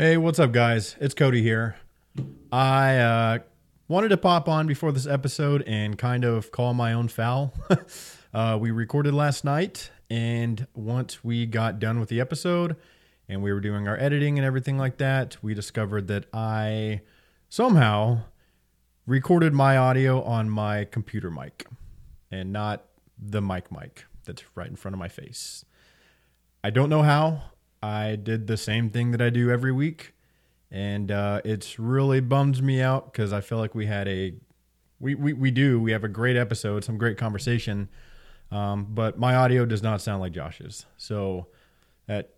Hey, what's up, guys? It's Cody here. I uh, wanted to pop on before this episode and kind of call my own foul. uh, we recorded last night, and once we got done with the episode and we were doing our editing and everything like that, we discovered that I somehow recorded my audio on my computer mic and not the mic mic that's right in front of my face. I don't know how. I did the same thing that I do every week, and uh, it's really bums me out because I feel like we had a we, we we do we have a great episode, some great conversation, um, but my audio does not sound like Josh's, so that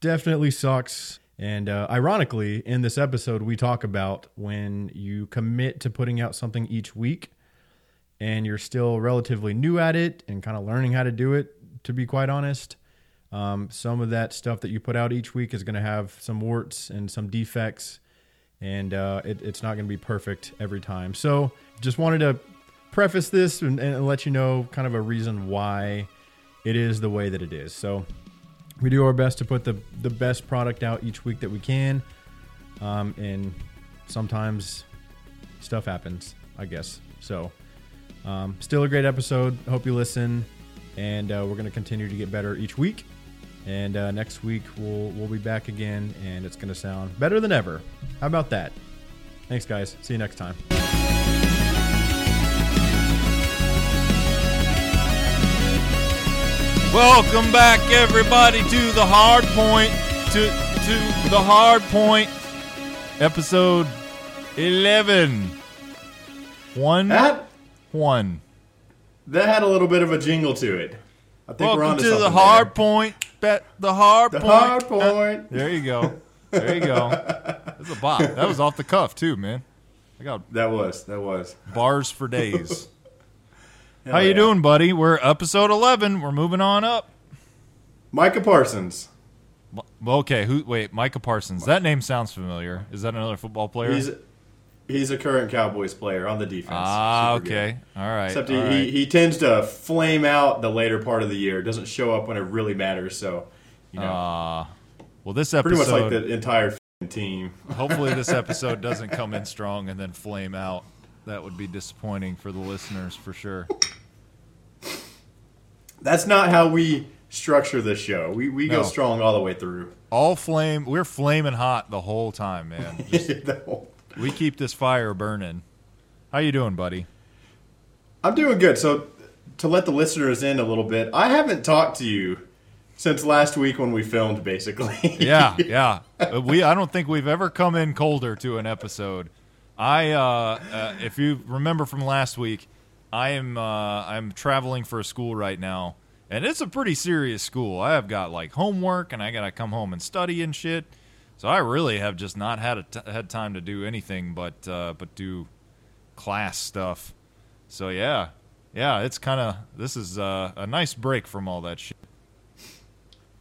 definitely sucks. And uh, ironically, in this episode, we talk about when you commit to putting out something each week and you're still relatively new at it and kind of learning how to do it, to be quite honest. Um, some of that stuff that you put out each week is going to have some warts and some defects, and uh, it, it's not going to be perfect every time. So, just wanted to preface this and, and let you know kind of a reason why it is the way that it is. So, we do our best to put the the best product out each week that we can, um, and sometimes stuff happens, I guess. So, um, still a great episode. Hope you listen, and uh, we're going to continue to get better each week. And uh, next week we'll we'll be back again, and it's going to sound better than ever. How about that? Thanks, guys. See you next time. Welcome back, everybody, to the Hardpoint. To to the Hardpoint, episode eleven. One That one. that had a little bit of a jingle to it. I think we're on Welcome to to the hard there. point. Bet the hard The point. Hardpoint. There you go. There you go. That's a bop. That was off the cuff too, man. I got That was that was. bars for days. How Hell you doing, buddy? We're episode eleven. We're moving on up. Micah Parsons. Okay. Who? Wait, Micah Parsons. That name sounds familiar. Is that another football player? He's he's a current Cowboys player on the defense. ah, Super good. okay. All right. Except all he, right. he, he tends to flame out the later part of the year. Doesn't show up when it really matters. So, you know, Ah, well, this episode pretty much like the entire team. hopefully, this episode doesn't come in strong and then flame out. That would be disappointing for the listeners for sure. That's not how we structure this show. We we No. go strong all the way through. All flame. We're flaming hot the whole time, man. Just- No. We keep this fire burning. How you doing, buddy? I'm doing good. So, to let the listeners in a little bit, I haven't talked to you since last week when we filmed, basically. Yeah, yeah. Uh, We I don't think we've ever come in colder to an episode. I uh, uh if you remember from last week, I am uh I'm traveling for a school right now. And it's a pretty serious school. I have got like homework and I got to come home and study and shit. So I really have just not had a t- had time to do anything but uh but do class stuff. So yeah. Yeah, it's kind of this is uh, a nice break from all that shit.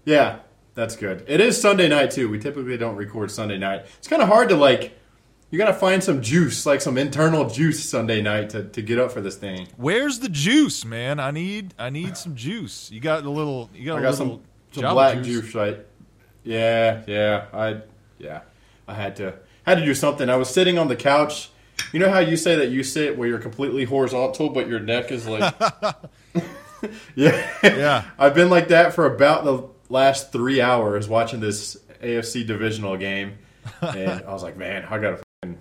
yeah, that's good. It is Sunday night too. We typically don't record Sunday night. It's kind of hard to like. You gotta find some juice, like some internal juice, Sunday night to, to get up for this thing. Where's the juice, man? I need I need some juice. You got a little you got I a got little some, some black juice. right? Yeah, yeah. I yeah. I had to had to do something. I was sitting on the couch. You know how you say that you sit where you're completely horizontal, but your neck is like. yeah. Yeah. I've been like that for about the last three hours watching this AFC divisional game, and I was like, man, I gotta, fucking-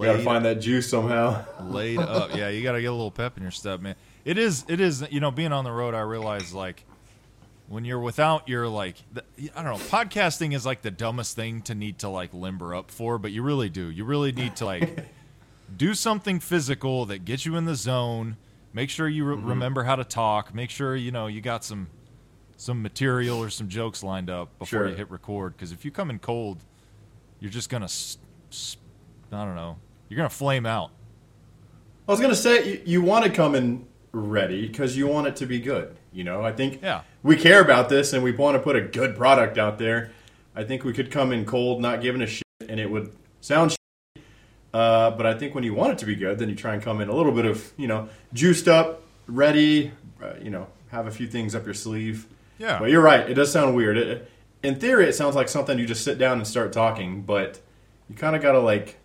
gotta find that juice somehow. laid up. Yeah, you got to get a little pep in your step, man. It is it is you know being on the road. I realize like when you're without your like the, I don't know podcasting is like the dumbest thing to need to like limber up for, but you really do. You really need to like do something physical that gets you in the zone. Make sure you re- Mm-hmm. remember how to talk. Make sure you know you got some some material or some jokes lined up before Sure. you hit record. Because if you come in cold, you're just gonna s- s- I don't know. You're gonna flame out. I was gonna say you, you want to come in ready because you want it to be good. You know, I think Yeah. we care about this and we want to put a good product out there. I think we could come in cold, not giving a shit, and it would sound. Shit. Uh, but I think when you want it to be good, then you try and come in a little bit of you know juiced up, ready. Uh, you know, have a few things up your sleeve. Yeah. But you're right. It does sound weird. It, in theory, it sounds like something you just sit down and start talking, but you kind of gotta like.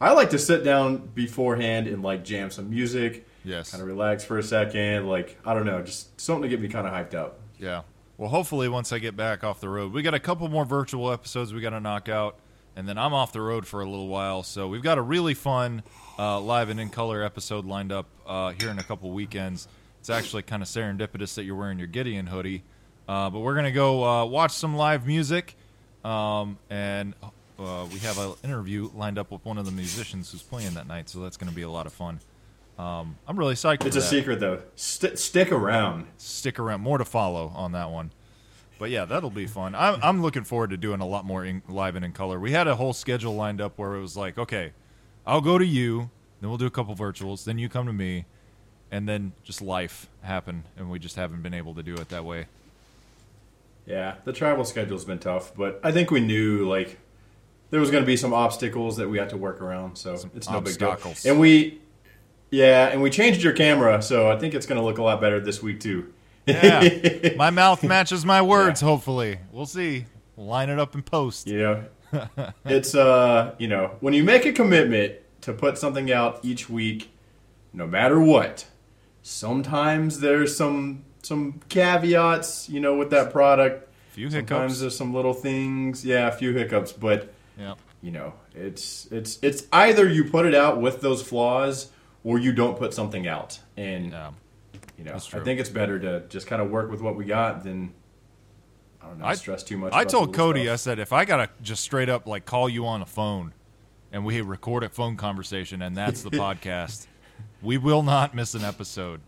I like to sit down beforehand and like jam some music, Yes. kind of relax for a second. Like I don't know, just something to get me kind of hyped up. Yeah. Well, hopefully, once I get back off the road, we got a couple more virtual episodes we got to knock out, and then I'm off the road for a little while. So we've got a really fun uh, live and in color episode lined up uh, here in a couple weekends. It's actually kind of serendipitous that you're wearing your Gideon hoodie, uh, but we're gonna go uh, watch some live music, um, and uh, we have an interview lined up with one of the musicians who's playing that night. So that's gonna be a lot of fun. Um, I'm really psyched. It's a that secret though. St- stick around. stick around. More to follow on that one. But yeah, that'll be fun. I'm, I'm looking forward to doing a lot more in, live and in color. We had a whole schedule lined up where it was like, okay, I'll go to you, then we'll do a couple virtuals, then you come to me, and then just life happen, and we just haven't been able to do it that way. Yeah, the travel schedule's been tough, but I think we knew like there was going to be some obstacles that we had to work around, so it's no big deal. And we, yeah, and we changed your camera, so I think it's going to look a lot better this week too. Yeah, my mouth matches my words. Hopefully, we'll see. Line it up in post. Yeah, it's uh, you know, when you make a commitment to put something out each week, no matter what, sometimes there's some some caveats, you know, with that product. Few Sometimes hiccups. there's some little things, yeah, a few hiccups, but Yeah, you know, it's it's it's either you put it out with those flaws or you don't put something out. And yeah. you know, I think it's better to just kind of work with what we got than I don't know, I- stress too much. I told Cody, I said, if I gotta just straight up like call you on a phone, and we record a phone conversation, and that's the podcast, we will not miss an episode.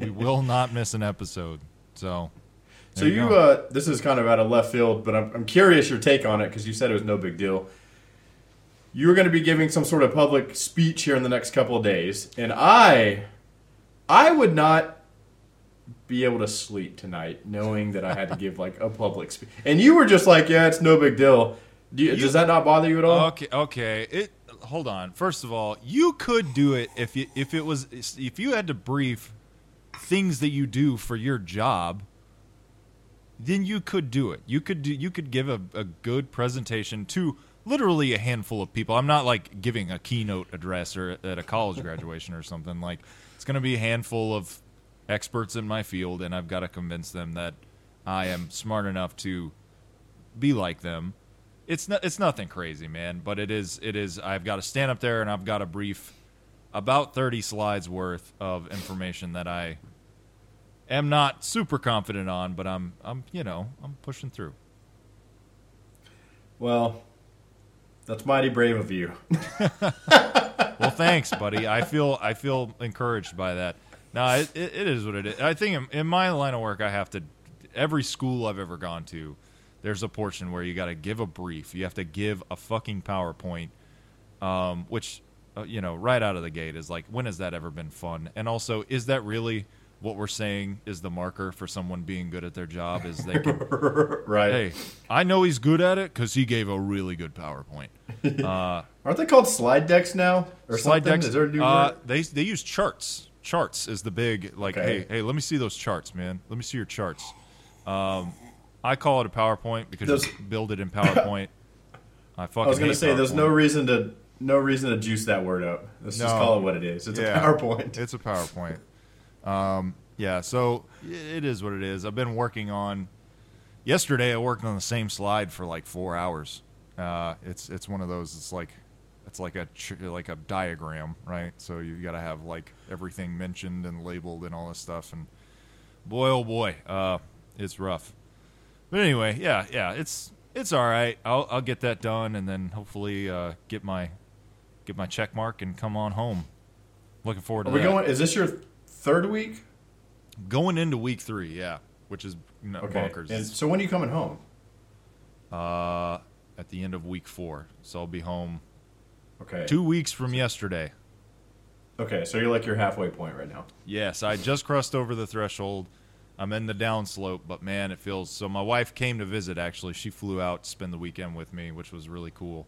we will not miss an episode. So, So there you, uh, this is kind of out of left field, but I'm, I'm curious your take on it because you said it was no big deal. You were going to be giving some sort of public speech here in the next couple of days, and I, I would not be able to sleep tonight knowing that I had to give like a public speech. And you were just like, "Yeah, it's no big deal." Do you, does that not bother you at all? Okay, okay. It hold on. First of all, you could do it if you, if it was if you had to brief things that you do for your job. Then you could do it. You could do. You could give a, a good presentation to literally a handful of people. I'm not like giving a keynote address or at a college graduation or something. Like it's going to be a handful of experts in my field, and I've got to convince them that I am smart enough to be like them. It's not it's nothing crazy, man, but it is it is I've got to stand up there and I've got to brief about 30 slides worth of information that I am not super confident on, but I'm I'm you know, I'm pushing through. Well, that's mighty brave of you. Well, thanks, buddy. I feel I feel encouraged by that. No, it, it, is what it is. I think in, in my line of work, I have to. Every school I've ever gone to, there's a portion where you got to give a brief. You have to give a fucking PowerPoint, um, which uh, you know right out of the gate is like, when has that ever been fun? And also, is that really what we're saying is the marker for someone being good at their job? Is they can right. hey, I know he's good at it because he gave a really good PowerPoint. Aren't they called slide decks now? Or slide something? decks. Is there a new uh, they they use charts. Charts is the big like. Okay. Hey, hey, let me see those charts, man. Let me see your charts. Um, I call it a PowerPoint because Those- you build it in PowerPoint. I fucking. I was going to say, there's no reason to no reason to juice that word up. Let's just call it what it is. It's Yeah. a PowerPoint. It's a PowerPoint. Um, yeah, so it is what it is. I've been working on. Yesterday, I worked on the same slide for like four hours. Uh, it's it's one of those. It's like it's like a like a diagram, right? So you've got to have like everything mentioned and labeled and all this stuff. And boy, oh boy, uh, it's rough. But anyway, yeah, yeah, it's it's all right. I'll I'll get that done and then hopefully uh, get my get my check mark and come on home. Looking forward to Are we that. going? Is this your third week? Going into week three, yeah, which is Okay. bonkers. And so when are you coming home? uh, at the end of week four, so I'll be home Okay. two weeks from yesterday. Okay, so you're like your halfway point right now. Yes, I just crossed over the threshold. I'm in the downslope, but man, it feels so. My wife came to visit. Actually, she flew out to spend the weekend with me, which was really cool.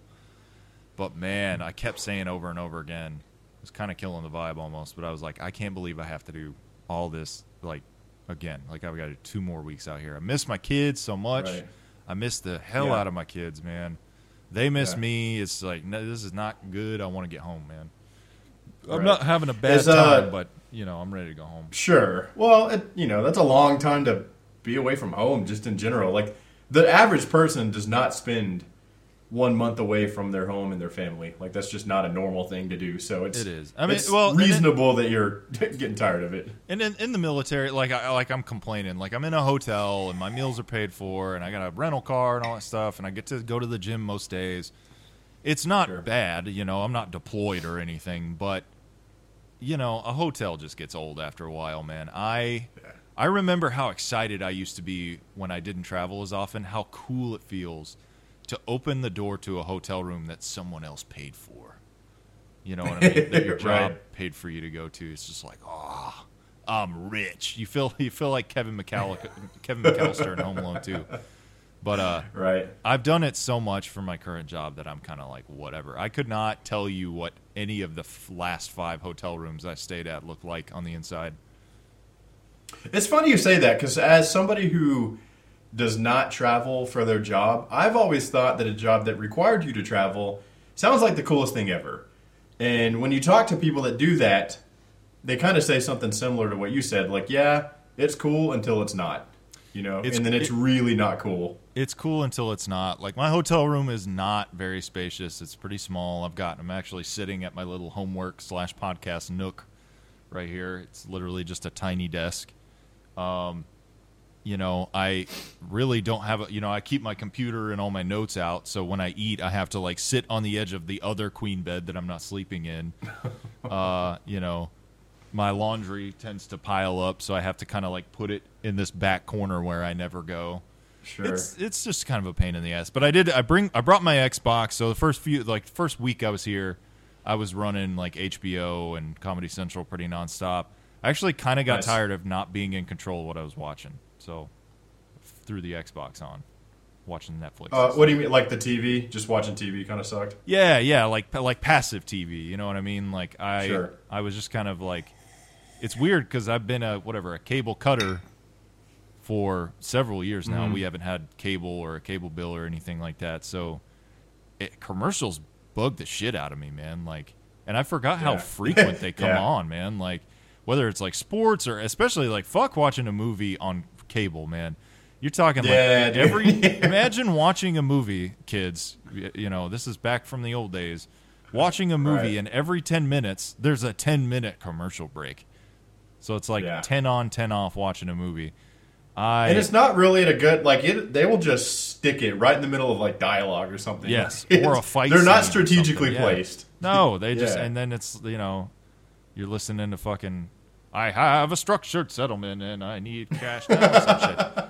But man, I kept saying over and over again, was kind of killing the vibe almost. But I was like, I can't believe I have to do all this like again. Like I've got two more weeks out here. I miss my kids so much. Right. I miss the hell Yeah. out of my kids, man. They miss Yeah. me. It's like no, this is not good. I want to get home, man. I'm not having a bad uh, time, but you know I'm ready to go home. Sure. Well, it, you know, that's a long time to be away from home just in general. Like the average person does not spend one month away from their home and their family. Like that's just not a normal thing to do. So it's It is. I mean, it's well, reasonable that you're getting tired of it. And in, in the military, like I like I'm complaining, like I'm in a hotel and my meals are paid for, and I got a rental car and all that stuff, and I get to go to the gym most days. It's not Sure. bad, you know. I'm not deployed or anything, but you know, a hotel just gets old after a while, man. I I remember how excited I used to be when I didn't travel as often. How cool it feels to open the door to a hotel room that someone else paid for. You know what I mean? That your job Right. paid for you to go to. It's just like, oh, I'm rich. You feel you feel like Kevin McCall- Kevin McAllister in Home Alone too. But uh, Right. I've done it so much for my current job that I'm kind of like whatever. I could not tell you what any of the f- last five hotel rooms I stayed at looked like on the inside. It's funny you say that because as somebody who does not travel for their job, I've always thought that a job that required you to travel sounds like the coolest thing ever. And when you talk to people that do that, they kind of say something similar to what you said, like, "Yeah, it's cool until it's not," you know, It's- and then it's it- really not cool. It's cool until it's not. Like my hotel room is not very spacious. It's pretty small. I've got. I'm actually sitting at my little homework slash podcast nook right here. It's literally just a tiny desk. Um, you know, I really don't have a. You know, I keep my computer and all my notes out. So when I eat, I have to like sit on the edge of the other queen bed that I'm not sleeping in. uh, you know, my laundry tends to pile up, so I have to kind of like put it in this back corner where I never go. Sure. It's it's just kind of a pain in the ass. But I did I bring I brought my Xbox. So the first few like first week I was here, I was running like HBO and Comedy Central pretty nonstop. I actually kind of got Nice. tired of not being in control of what I was watching. So threw the Xbox on, watching Netflix. uh, what do you mean, like the TV? Just watching TV kind of sucked. Yeah, yeah, like like passive TV. You know what I mean? Like I Sure. I was just kind of like, it's weird because I've been a whatever a cable cutter for several years now. Mhm. We haven't had cable or a cable bill or anything like that. So it, commercials bug the shit out of me, man. Like, and I forgot how frequent they come Yeah. on, man. Like whether it's like sports or especially like fuck watching a movie on cable, man. You're talking Yeah, like every imagine watching a movie, kids. You know, this is back from the old days. Watching a movie, Right. and every ten minutes there's a ten minute commercial break. So it's like Yeah. ten on, ten off watching a movie. I And it's not really at a good like it. They will just stick it right in the middle of like dialogue or something. Yes, It's- or a fight They're not strategically yeah. placed. no, they just Yeah. and then it's you know, you're listening to fucking. I have a structured settlement and I need cash now. some shit.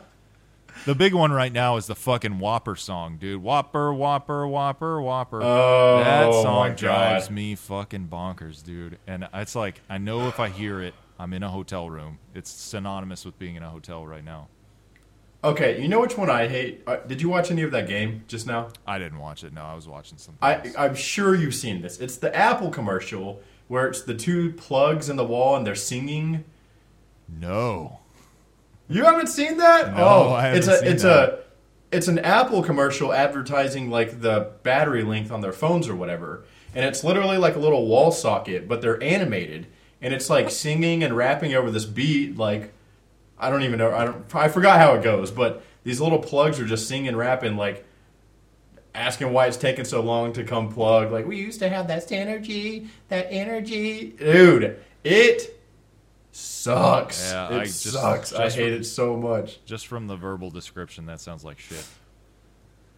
The big one right now is the fucking Whopper song, dude. Whopper, Whopper, Whopper, Whopper. Oh, that my song God. drives me fucking bonkers, dude. And it's like I know if I hear it, I'm in a hotel room. It's synonymous with being in a hotel right now. Okay, you know which one I hate? Uh, did you watch any of that game just now? I didn't watch it. No, I was watching something. I, else. I'm sure you've seen this. It's the Apple commercial where it's the two plugs in the wall and they're singing. no. You haven't seen that? No, oh, I haven't it's a seen it's that. a it's an Apple commercial advertising like the battery length on their phones or whatever. And it's literally like a little wall socket, but they're animated and it's like singing and rapping over this beat like I don't even know I don't I forgot how it goes, but these little plugs are just singing rapping like asking why it's taking so long to come plug. Like we used to have that energy, that energy. Dude, it sucks. Yeah, it I just- sucks. I just hate from- it so much. Just from the verbal description, that sounds like shit.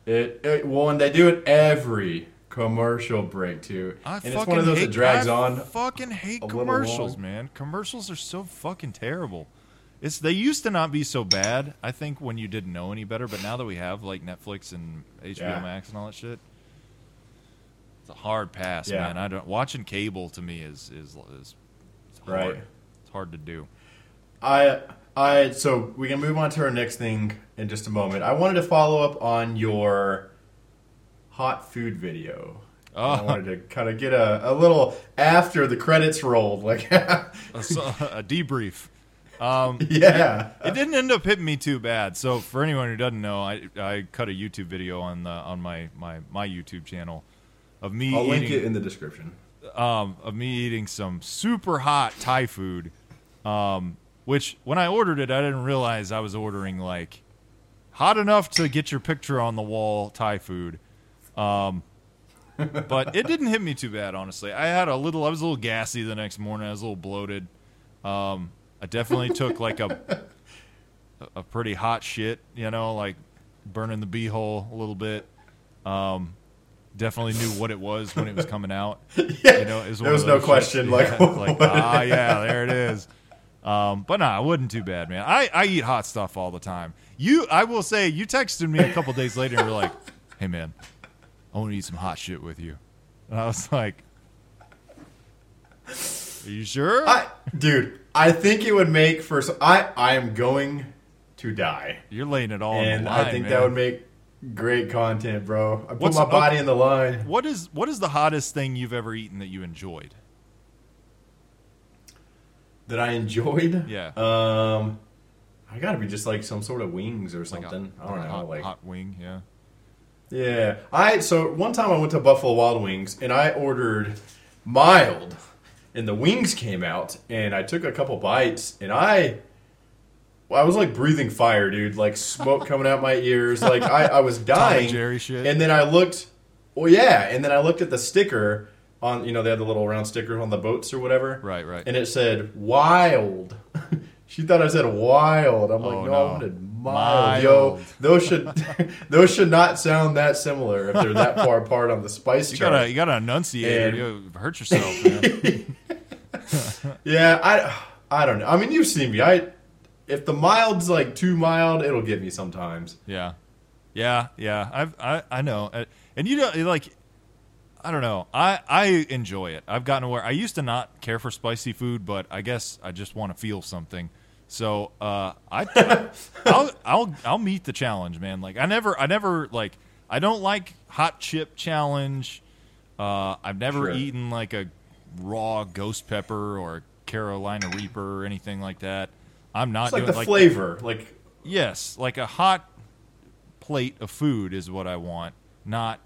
It, it well, and they do it every commercial break too, I and it's one of those hate, that drags I on. Fucking hate commercials, man. Commercials are so fucking terrible. It's they used to not be so bad. I think when you didn't know any better, but now that we have like Netflix and HBO Yeah. Max and all that shit, it's a hard pass, Yeah. man. I don't watching cable to me is is is it's hard. Right. It's hard to do. I I so we can move on to our next thing in just a moment. I wanted to follow up on your hot food video. Oh. I Oh. wanted to kind of get a, a little after the credits rolled, like A, a debrief. yeah. it didn't end up hitting me too bad. So for anyone who doesn't know, I I cut a YouTube video on the on my my my YouTube channel of me I'll link eating it in the description. um, of me eating some super hot Thai food. Um, which when I ordered it, I didn't realize I was ordering like hot enough to get your picture on the wall Thai food. Um, but it didn't hit me too bad, honestly. I had a little, I was a little gassy the next morning. I was a little bloated. Um, I definitely took like a a pretty hot shit, you know, like burning the beehole a little bit. Um, definitely knew what it was when it was coming out. You know, it was There was no question, shits- like, yeah, like ah, yeah, there it is. Um, but nah, I wasn't too bad, man. I, I eat hot stuff all the time. You, I will say, you texted me a couple days later and were like, "Hey, man, I want to eat some hot shit with you," and I was like, "Are you sure?" I, dude, I think it would make for. I I am going to die, You're laying it all on and the line, I think man. that would make great content, bro. I put What's- my body in the line. What is what is the hottest thing you've ever eaten that you enjoyed? that I enjoyed. Yeah. Um, I gotta be just like some sort of wings or Like something. a, I don't know. hot, like hot wing, yeah. yeah. I so one time I went to Buffalo Wild Wings and I ordered mild, and the wings came out, and I took a couple bites, and I. well, I was like breathing fire, dude. Like smoke coming out my ears. Like I, I was dying. Jerry shit. And then I looked. Well, yeah. And then I looked at the sticker on. You know, they had the little round stickers on the boats or whatever. Right, right. and it said wild. she thought I said wild. I'm oh, like, Oh, no, no. I wanted mild. Yo, those should those should not sound that similar if they're that far apart on the spice You chart. gotta you gotta enunciate And- you hurt yourself, man. Yeah, I I don't know. I mean, you've seen me. I if the mild's like too mild, it'll get me sometimes. yeah, yeah, yeah. I've I I know, Uh, and you know, like I don't know. I I enjoy it. I've gotten where I used to not care for spicy food, but I guess I just want to feel something. So uh, I I'll I'll I'll meet the challenge, man. Like I never I never like I don't like hot chip challenge. Uh, I've never Sure. eaten like a raw ghost pepper or Carolina Reaper or anything like that. I'm not It's like doing the flavor. Like Yes, like a hot plate of food is what I want, not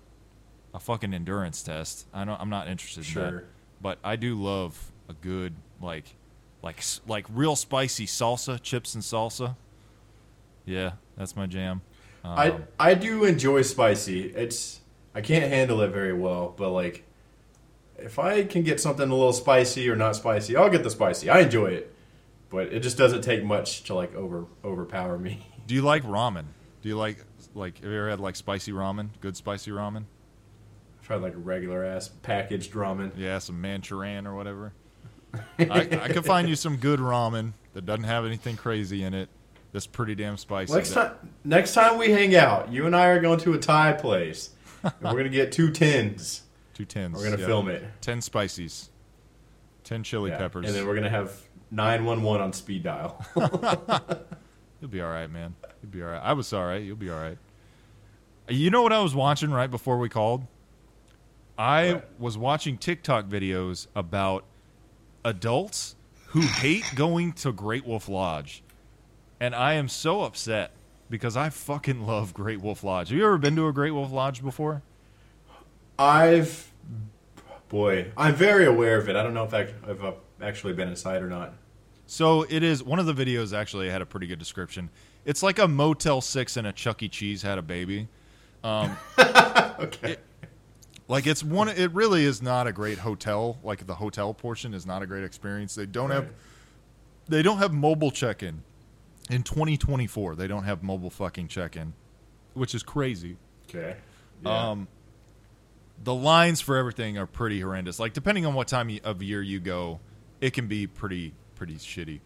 a fucking endurance test. I don't. I'm not interested in Sure. that. But I do love a good like, like like real spicy salsa, chips and salsa. Yeah, that's my jam. Um, I I do enjoy spicy. It's I can't handle it very well, but like if I can get something a little spicy or not spicy, I'll get the spicy. I enjoy it, but it just doesn't take much to like over overpower me. do you like ramen? Do you like like have you ever had like spicy ramen? Good spicy ramen? I've had like a regular ass packaged ramen. Yeah, some Maruchan or whatever. I, I could find you some good ramen that doesn't have anything crazy in it. That's pretty damn spicy. Next time, next time we hang out, you and I are going to a Thai place, and we're gonna get two tins. Two tins. We're gonna yeah. film it. Ten spices. Ten chili Yeah, peppers. and then we're gonna have nine one one on speed dial. You'll be all right, man. You'll be all right. I was all right. You'll be all right. You know what I was watching right before we called? I was watching TikTok videos about adults who hate going to Great Wolf Lodge. And I am so upset because I fucking love Great Wolf Lodge. Have you ever been to a Great Wolf Lodge before? I've, boy, I'm very aware of it. I don't know if, I, if I've actually been inside or not. So it is one of the videos actually had a pretty good description. It's like a Motel 6 and a Chuck E. Cheese had a baby. Um, okay. Like it's one it really is not a great hotel. Like the hotel portion is not a great experience. They don't have they don't have mobile check-in. In 2024, they don't have mobile fucking check-in, which is crazy. okay. Yeah. Um, the lines for everything are pretty horrendous. Like depending on what time of year you go, it can be pretty pretty shitty.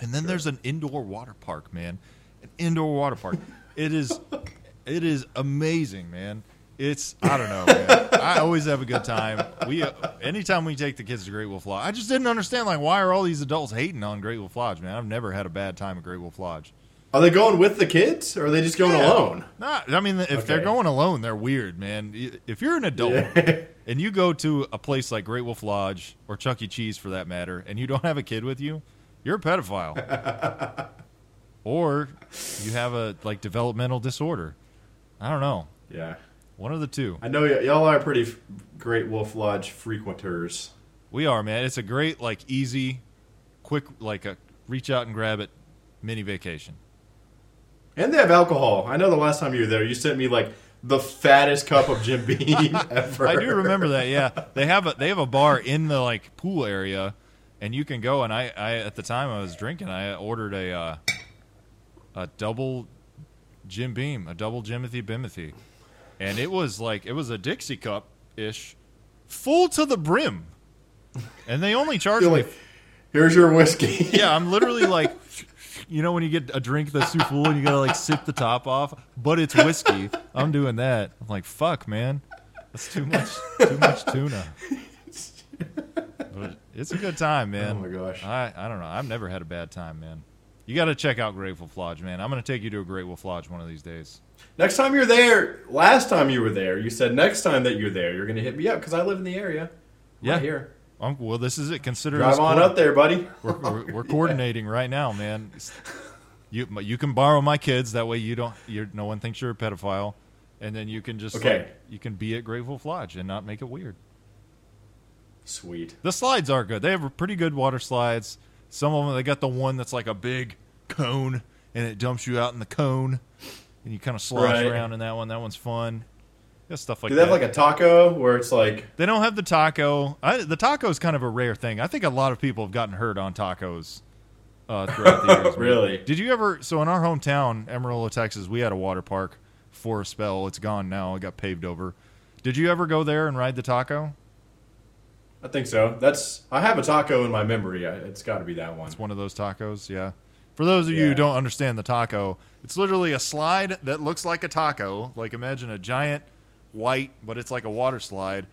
And then there's an indoor water park, man. An indoor water park. It is it is amazing, man. It's I don't know, man. I always have a good time. We uh, anytime we take the kids to Great Wolf Lodge, I just didn't understand like why are all these adults hating on Great Wolf Lodge, man? I've never had a bad time at Great Wolf Lodge. are they going with the kids, or are they just going Yeah. alone? Nah, I mean, if they're going alone, they're weird, man. If you're an adult Yeah. and you go to a place like Great Wolf Lodge or Chuck E. Cheese for that matter, and you don't have a kid with you, you're a pedophile. or you have a like developmental disorder. I don't know. Yeah. One of the two. I know y- y'all are pretty f- great Wolf Lodge frequenters. We are, man. It's a great, like, easy, quick, like a reach out and grab it mini vacation. And they have alcohol. I know the last time you were there, you sent me like the fattest cup of Jim Beam ever. I do remember that. Yeah, they have a they have a bar in the like pool area, and you can go. And I, I at the time I was drinking, I ordered a uh, a double Jim Beam, a double Jimothy Bimothy, and it was like it was a Dixie cup ish, full to the brim, and they only charged me. like, here's your whiskey. Yeah, I'm literally like. You know when you get a drink that's too full and you gotta like sip the top off, but it's whiskey. I'm doing that. I'm like, fuck, man, that's too much, too much tuna. But it's a good time, man. Oh my gosh. I I don't know. I've never had a bad time, man. You got to check out Grateful Lodge, man. I'm gonna take you to a Grateful Lodge one of these days. Next time you're there, last time you were there, you said next time that you're there, you're going to hit me up because I live in the area. Yeah. Right here. Um, well, this is it. Consider Drive on up there, buddy. We're, we're, we're coordinating right now, man. You you can borrow my kids. That way you don't. You're, no one thinks you're a pedophile, and then you can just Okay. like, you can be at Grateful Lodge and not make it weird. Sweet. The slides are good. They have pretty good water slides. Some of them they got the one that's like a big cone and it dumps you out in the cone, and you kind of slosh Right. around in that one. That one's fun. Got stuff like that. Do they that. have like a taco where it's like, They don't have the taco. I, the taco is kind of a rare thing. I think a lot of people have gotten hurt on tacos uh, throughout the years. Really? Did you ever? So in our hometown, Amarillo, Texas, we had a water park for a spell. It's gone now. It got paved over. Did you ever go there and ride the taco? I think so. That's I have a taco in my memory. It's got to be that one. It's one of those tacos. Yeah. For those of you who don't understand the taco, it's literally a slide that looks like a taco. Like imagine a giant white, but it's like a water slide.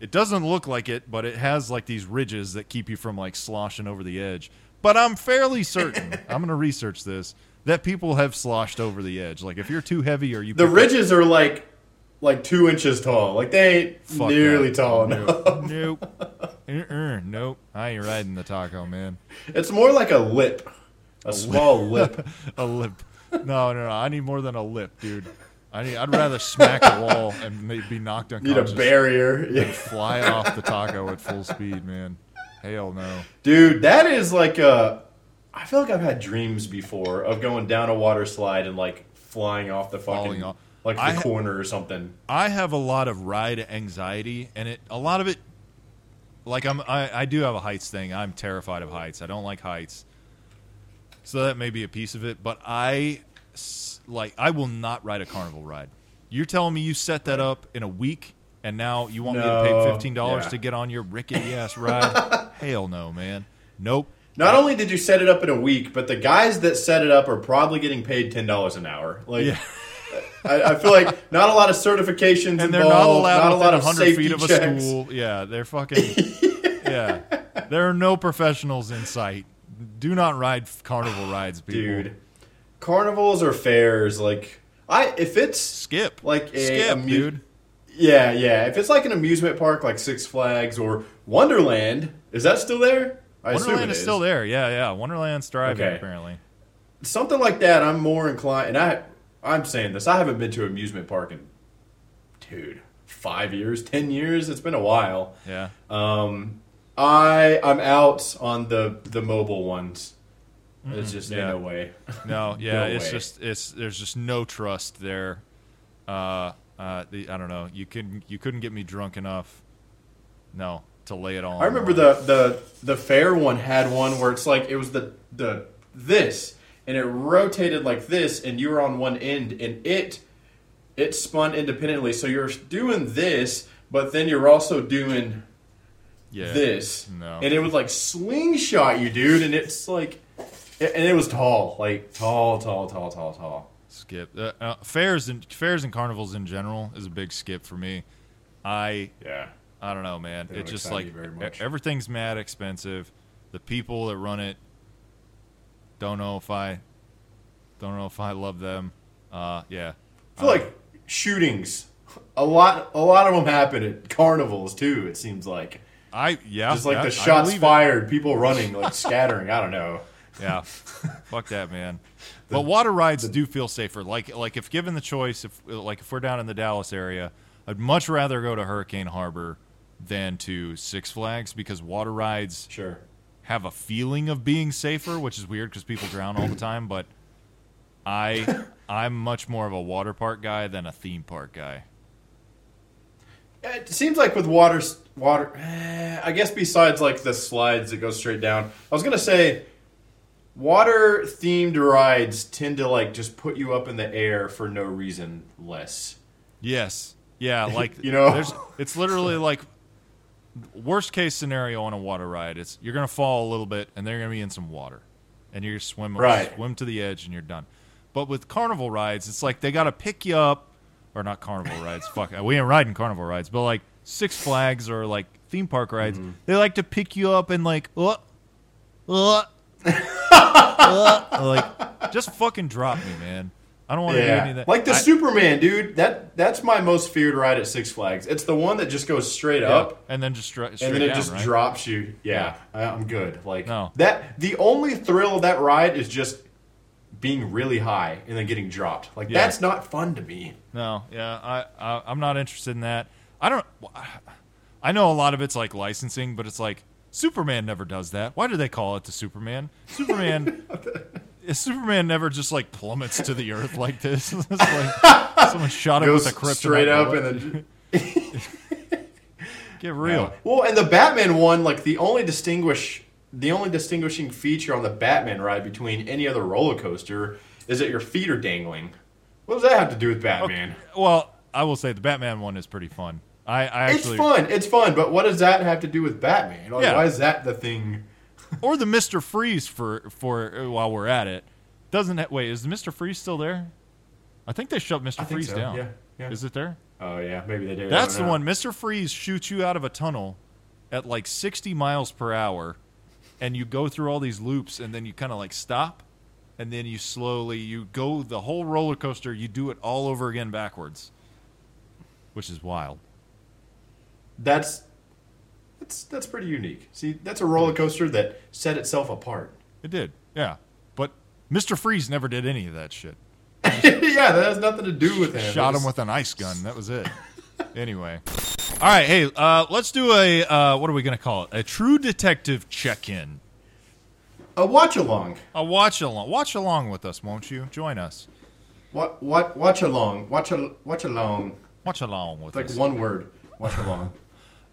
It doesn't look like it, but it has like these ridges that keep you from like sloshing over the edge. But I'm fairly certain, I'm going to research this, that people have sloshed over the edge. Like if you're too heavy or you The pick up- ridges are like like two inches tall. Like they ain't Fuck nearly that. tall enough. Nope. Uh-uh. Nope. I ain't riding the taco, man. It's more like a lip, a small lip. a lip. No, no, no. I need more than a lip, dude. I need. I'd rather smack a wall and be knocked unconscious. Need a barrier. Yeah. fly off the taco at full speed, man. Hell no. Dude, that is like a. I feel like I've had dreams before of going down a water slide and like flying off the fucking off. Like the I ha- corner or something. I have a lot of ride anxiety, and it a lot of it. Like I'm, I, I do have a heights thing. I'm terrified of heights. I don't like heights, so that may be a piece of it. But I, like, I will not ride a carnival ride. You're telling me you set that up in a week, and now you want me to pay fifteen dollars yeah. to get on your rickety ass ride? Hell no, man. Nope. Not only did you set it up in a week, but the guys that set it up are probably getting paid ten dollars an hour. Like, Yeah. I, I feel like not a lot of certifications and they're involved, not allowed not a lot of 100 safety feet of a checks. school. Yeah, they're fucking. yeah, there are no professionals in sight. Do not ride carnival ah, rides, people. Dude, carnivals or fairs, like I if it's skip Like a skip, amu- dude. yeah yeah if it's like an amusement park like Six Flags or Wonderland, is that still there? I Wonderland is still there. Yeah, yeah. Wonderland's thriving Okay. apparently. something like that, I'm more inclined. And I, I'm saying this. I haven't been to an amusement park in, dude, five years, ten years. It's been a while. Yeah. Um, I, I'm out on the the mobile ones. It's just yeah. no way. No, yeah. No it's way. just it's there's just no trust there. Uh, uh, the, I don't know. You couldn't you couldn't get me drunk enough. No, to lay it all. I remember the the the fair one had one where it's like it was the the this and it rotated like this and you were on one end and it it spun independently so you're doing this but then you're also doing yeah. this No. and it would like slingshot you dude and it's like and it was tall like tall tall tall tall tall skip uh, uh, fairs and fairs and carnivals in general is a big skip for me. I yeah I don't know, man. They don't It's just like very much. everything's mad expensive. The people that run it don't know if I don't know if I love them. Uh, yeah, I feel like shootings a lot a lot of them happen at carnivals too it seems like I yeah, Just like yeah, the shots believe it. fired, people running, like scattering. I don't know. Yeah, fuck that, man. But water rides do feel safer. Like like if given the choice, if like if we're down in the Dallas area, I'd much rather go to Hurricane Harbor than to Six Flags because water rides Sure. Have a feeling of being safer, which is weird because people drown all the time. But I I'm much more of a water park guy than a theme park guy. It seems like with water, water. eh, I guess besides like the slides that go straight down, I was gonna say, water themed rides tend to like just put you up in the air for no reason less. Yes. Yeah, like You know? there's it's literally like worst case scenario on a water ride. It's you're gonna fall a little bit and they're gonna be in some water, and you're swim Right. swim to the edge and you're done. But with carnival rides, it's like they gotta pick you up, or not carnival rides. Fuck, we ain't riding carnival rides, but like Six Flags or like theme park rides, Mm-hmm. they like to pick you up and like, uh, uh, uh, like just fucking drop me, man. I don't want to do any of that. like the I- Superman dude. That that's my most feared ride at Six Flags. It's the one that just goes straight up. and then just and then it down, just right? drops you. Yeah, I, I'm good. Like No. that. The only thrill of that ride is just being really high and then getting dropped. Like Yeah. that's not fun to me. No, yeah, I, I I'm not interested in that. I don't. I know a lot of it's like licensing, but it's like Superman never does that. Why do they call it the Superman? Superman. Superman never just like plummets to the earth like this. it's like someone shot him Goes with a kryptonite straight up and then. get real. Well, and the Batman one, like the only distinguish, the only distinguishing feature on the Batman ride between any other roller coaster is that your feet are dangling. What does that have to do with Batman? Well, I will say the Batman one is pretty fun. I, I It's fun. It's fun, but what does that have to do with Batman? Like, Yeah. Why is that the thing? or the Mister Freeze for for uh, while we're at it. Doesn't that wait? Is Mister Freeze still there? I think they shut Mister Freeze so, down. yeah, yeah. Is it there? Oh yeah, maybe they did. That's the know. one. Mr. Freeze shoots you out of a tunnel at like 60 miles per hour, and you go through all these loops, and then you kind of like stop, and then you slowly you go the whole roller coaster. You do it all over again backwards, which is wild. That's that's that's pretty unique. See, that's a roller coaster that set itself apart. It did, yeah. But Mr. Freeze never did any of that shit. yeah, that has nothing to do with him. Shot It's- him with an ice gun. That was it. anyway. All right, hey, uh, let's do a uh, what are we gonna call it? A true detective check-in. a watch along. A watch along. Watch along with us, won't you? Join us. What what watch along? Watch a watch along. Watch along with It's like us. one word. Watch along.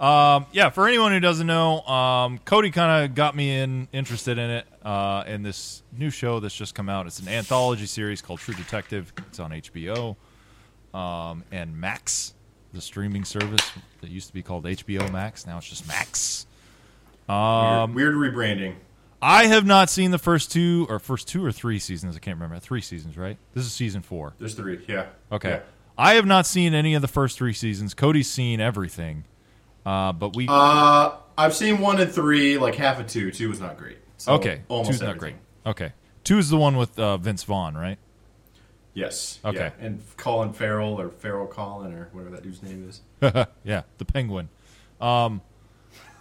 Um, yeah, for anyone who doesn't know, um, Cody kind of got me in interested in it uh, in this new show that's just come out. It's an anthology series called True Detective. It's on HBO um, and Max, the streaming service that used to be called HBO Max. Now it's just Max. Um, weird, weird rebranding. I have not seen the first two or first two or three seasons. I can't remember. Three seasons, right? This is season four. There's three. Yeah. Okay. Yeah. I have not seen any of the first three seasons. Cody's seen everything. Uh, but we Uh, I've seen one and three, like half of two. Two was not great. So Okay, almost two's not great. Okay, two is the one with uh, Vince Vaughn, right? Yes. Okay. yeah. And Colin Farrell or Farrell Colin or whatever that dude's name is. yeah, the Penguin. Um,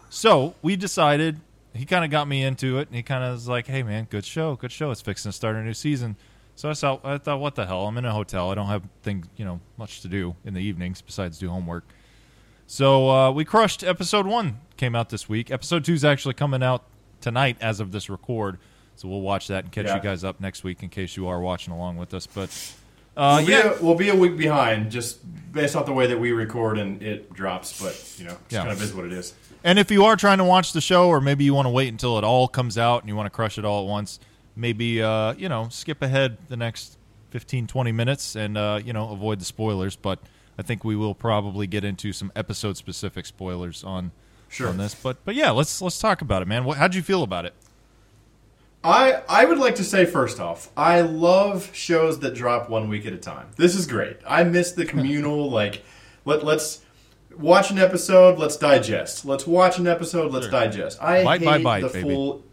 so we decided he kind of got me into it, and he kind of was like, "Hey, man, good show, good show. It's fixing to start a new season." So I thought, I thought, what the hell? I'm in a hotel. I don't have thing, you know, much to do in the evenings besides do homework. So uh, we crushed episode one. Came out this week. Episode two is actually coming out tonight as of this record. So we'll watch that and catch Yeah. you guys up next week in case you are watching along with us. But uh, we'll, yeah, a, we'll be a week behind, just based off the way that we record and it drops. But you know, Yeah. kind of is what it is. And if you are trying to watch the show, or maybe you want to wait until it all comes out and you want to crush it all at once, maybe uh, you know skip ahead the next 15, 20 minutes and uh, you know avoid the spoilers. But I think we will probably get into some episode specific spoilers on Sure. on this. But but yeah, let's let's talk about it, man. What, how'd you feel about it? I I would like to say first off, I love shows that drop one week at a time. This is great. I miss the communal like let let's watch an episode, let's digest. Let's watch an episode, let's Sure. digest. I Bite hate by bite, the baby. full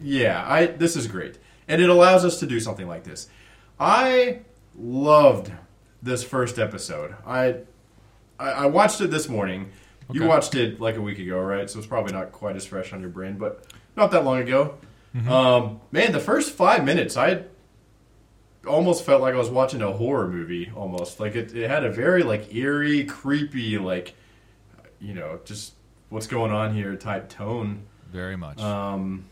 Yeah, I this is great. And it allows us to do something like this. I loved this first episode. I I, I watched it this morning. You watched it like a week ago, right? So it's probably not quite as fresh on your brain, but not that long ago. Um, man, the first five minutes, I almost felt like I was watching a horror movie. Almost like it, it had a very like eerie, creepy, like you know, just what's going on here type tone. Very much. Um,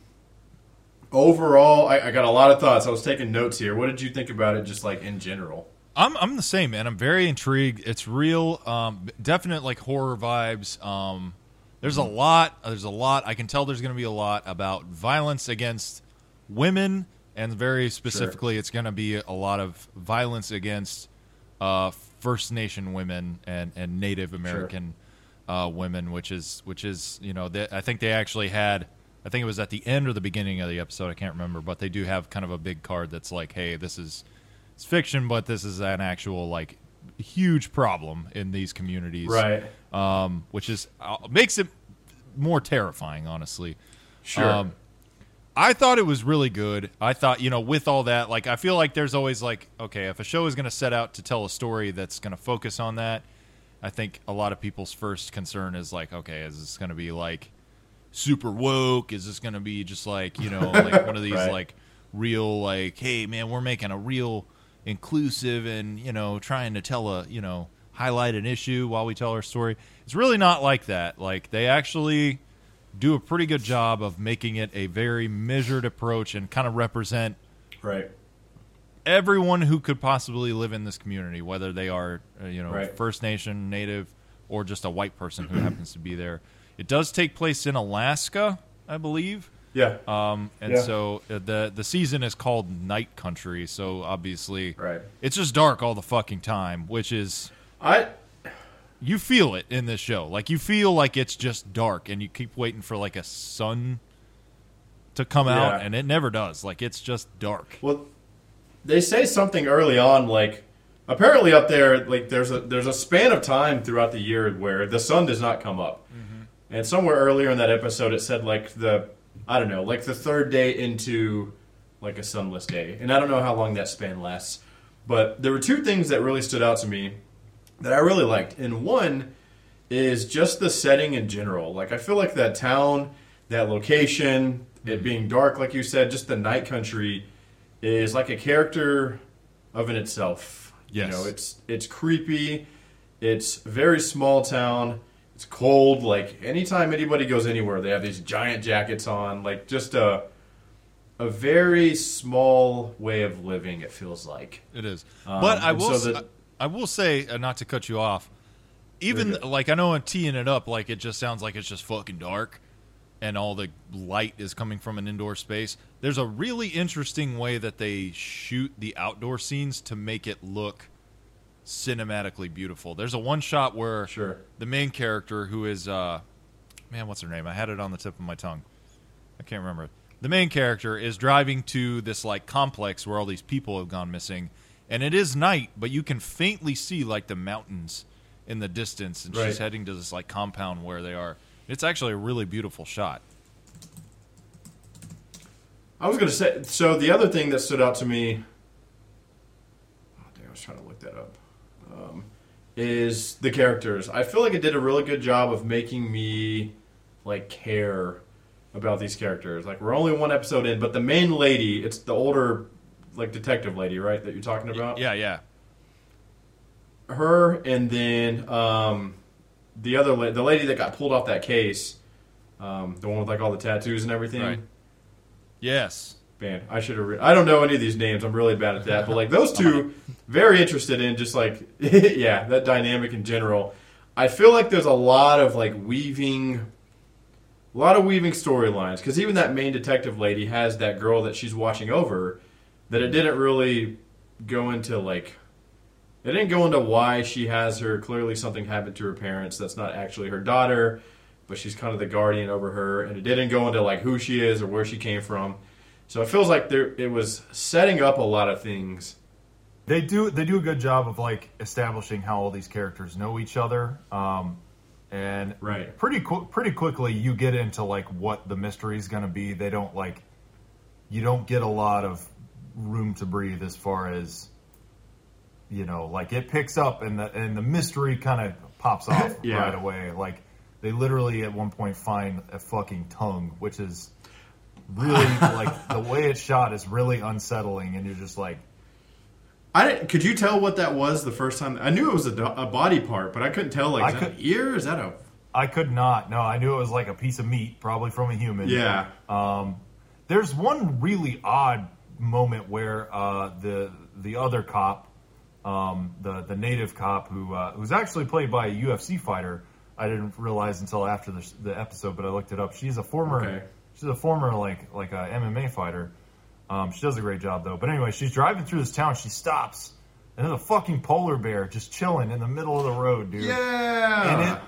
overall, I, I got a lot of thoughts. I was taking notes here. What did you think about it, just like in general? I'm I'm the same, man. I'm very intrigued. It's real, um, definite like horror vibes. Um, there's a lot. There's a lot. I can tell there's going to be a lot about violence against women, and very specifically, it's going to be a lot of violence against uh, First Nation women and and Native American uh, women, which is which is you know they, I think they actually had. I think it was at the end or the beginning of the episode. I can't remember, but they do have kind of a big card that's like, "Hey, this is it's fiction, but this is an actual like huge problem in these communities, Right. Um, which is uh, makes it more terrifying, honestly. Sure. Um, I thought it was really good. I thought, you know, with all that, like, I feel like there's always like, okay, if a show is going to set out to tell a story that's going to focus on that, I think a lot of people's first concern is like, okay, is this going to be like super woke? Is this going to be just like, you know, like one of these Right. like real, like, hey, man, we're making a real inclusive and, you know, trying to tell a, you know, highlight an issue while we tell our story. It's really not like that. Like, they actually do a pretty good job of making it a very measured approach and kind of represent right. everyone who could possibly live in this community, whether they are, uh, you know, Right. First Nation, Native, or just a white person who happens to be there. It does take place in Alaska, I believe. Yeah. Um, and Yeah. so uh, the the season is called Night Country. So obviously, Right. it's just dark all the fucking time, which is I you feel it in this show. Like you feel like it's just dark, and you keep waiting for like a sun to come out, and it never does. Like it's just dark. Well, they say something early on, like apparently up there, like there's a there's a span of time throughout the year where the sun does not come up, and somewhere earlier in that episode, it said like the I don't know, like the third day into like a sunless day, and I don't know how long that span lasts, but there were two things that really stood out to me that I really liked, and one is just the setting in general. Like I feel like that town, that location, it being dark, like you said, just the night country is like a character of in itself. Yes. You know, it's it's creepy. It's very small town. It's cold. Like anytime anybody goes anywhere, they have these giant jackets on. Like just a a very small way of living. It feels like. It is. Um, but I will so the- I will say uh, not to cut you off. Even like I know I'm teeing it up like it just sounds like it's just fucking dark and all the light is coming from an indoor space. There's a really interesting way that they shoot the outdoor scenes to make it look cinematically beautiful. There's a one shot where Sure. the main character who is uh man, what's her name? I had it on the tip of my tongue. I can't remember. The main character is driving to this like complex where all these people have gone missing, and it is night, but you can faintly see like the mountains in the distance, and she's heading to this like compound where they are. It's actually a really beautiful shot. I was going to say. So the other thing that stood out to me. Oh, dang, I was trying to look that up. Um, is the characters. I feel like it did a really good job of making me like care about these characters. Like we're only one episode in, but the main lady, it's the older like detective lady, right? That you're talking about. Yeah, yeah, Her and then um, the other la- the lady that got pulled off that case, um, the one with like all the tattoos and everything. Right. yes. Man, I should have. Re- I don't know any of these names. I'm really bad at that. But like those two, very interested in just like yeah, that dynamic in general. I feel like there's a lot of like weaving, a lot of weaving storylines because even that main detective lady has that girl that she's watching over. That it didn't really go into like. It didn't go into why she has her. Clearly, something happened to her parents. That's not actually her daughter, but she's kind of the guardian over her. And it didn't go into like who she is or where she came from. So it feels like there it was setting up a lot of things. They do they do a good job of like establishing how all these characters know each other, um, and Right. pretty qu- pretty quickly you get into like what the mystery is going to be. They don't like you don't get a lot of room to breathe as far as you know like it picks up and the and the mystery kind of pops off Yeah. right away. Like they literally at one point find a fucking tongue, which is really like the way it's shot is really unsettling, and you're just like, I didn't, could you tell what that was the first time? I knew it was a, a body part, but I couldn't tell. Like, I is that could- an ear? Is that a I could not. No, I knew it was like a piece of meat, probably from a human. yeah? Um, there's one really odd moment where uh, the the other cop, um, the the native cop who uh, who's actually played by a UFC fighter, I didn't realize until after the, the episode, but I looked it up. She's a former Okay. She's a former like like a MMA fighter. Um, she does a great job though. But anyway, she's driving through this town. She stops, and there's a fucking polar bear just chilling in the middle of the road, dude. Yeah, And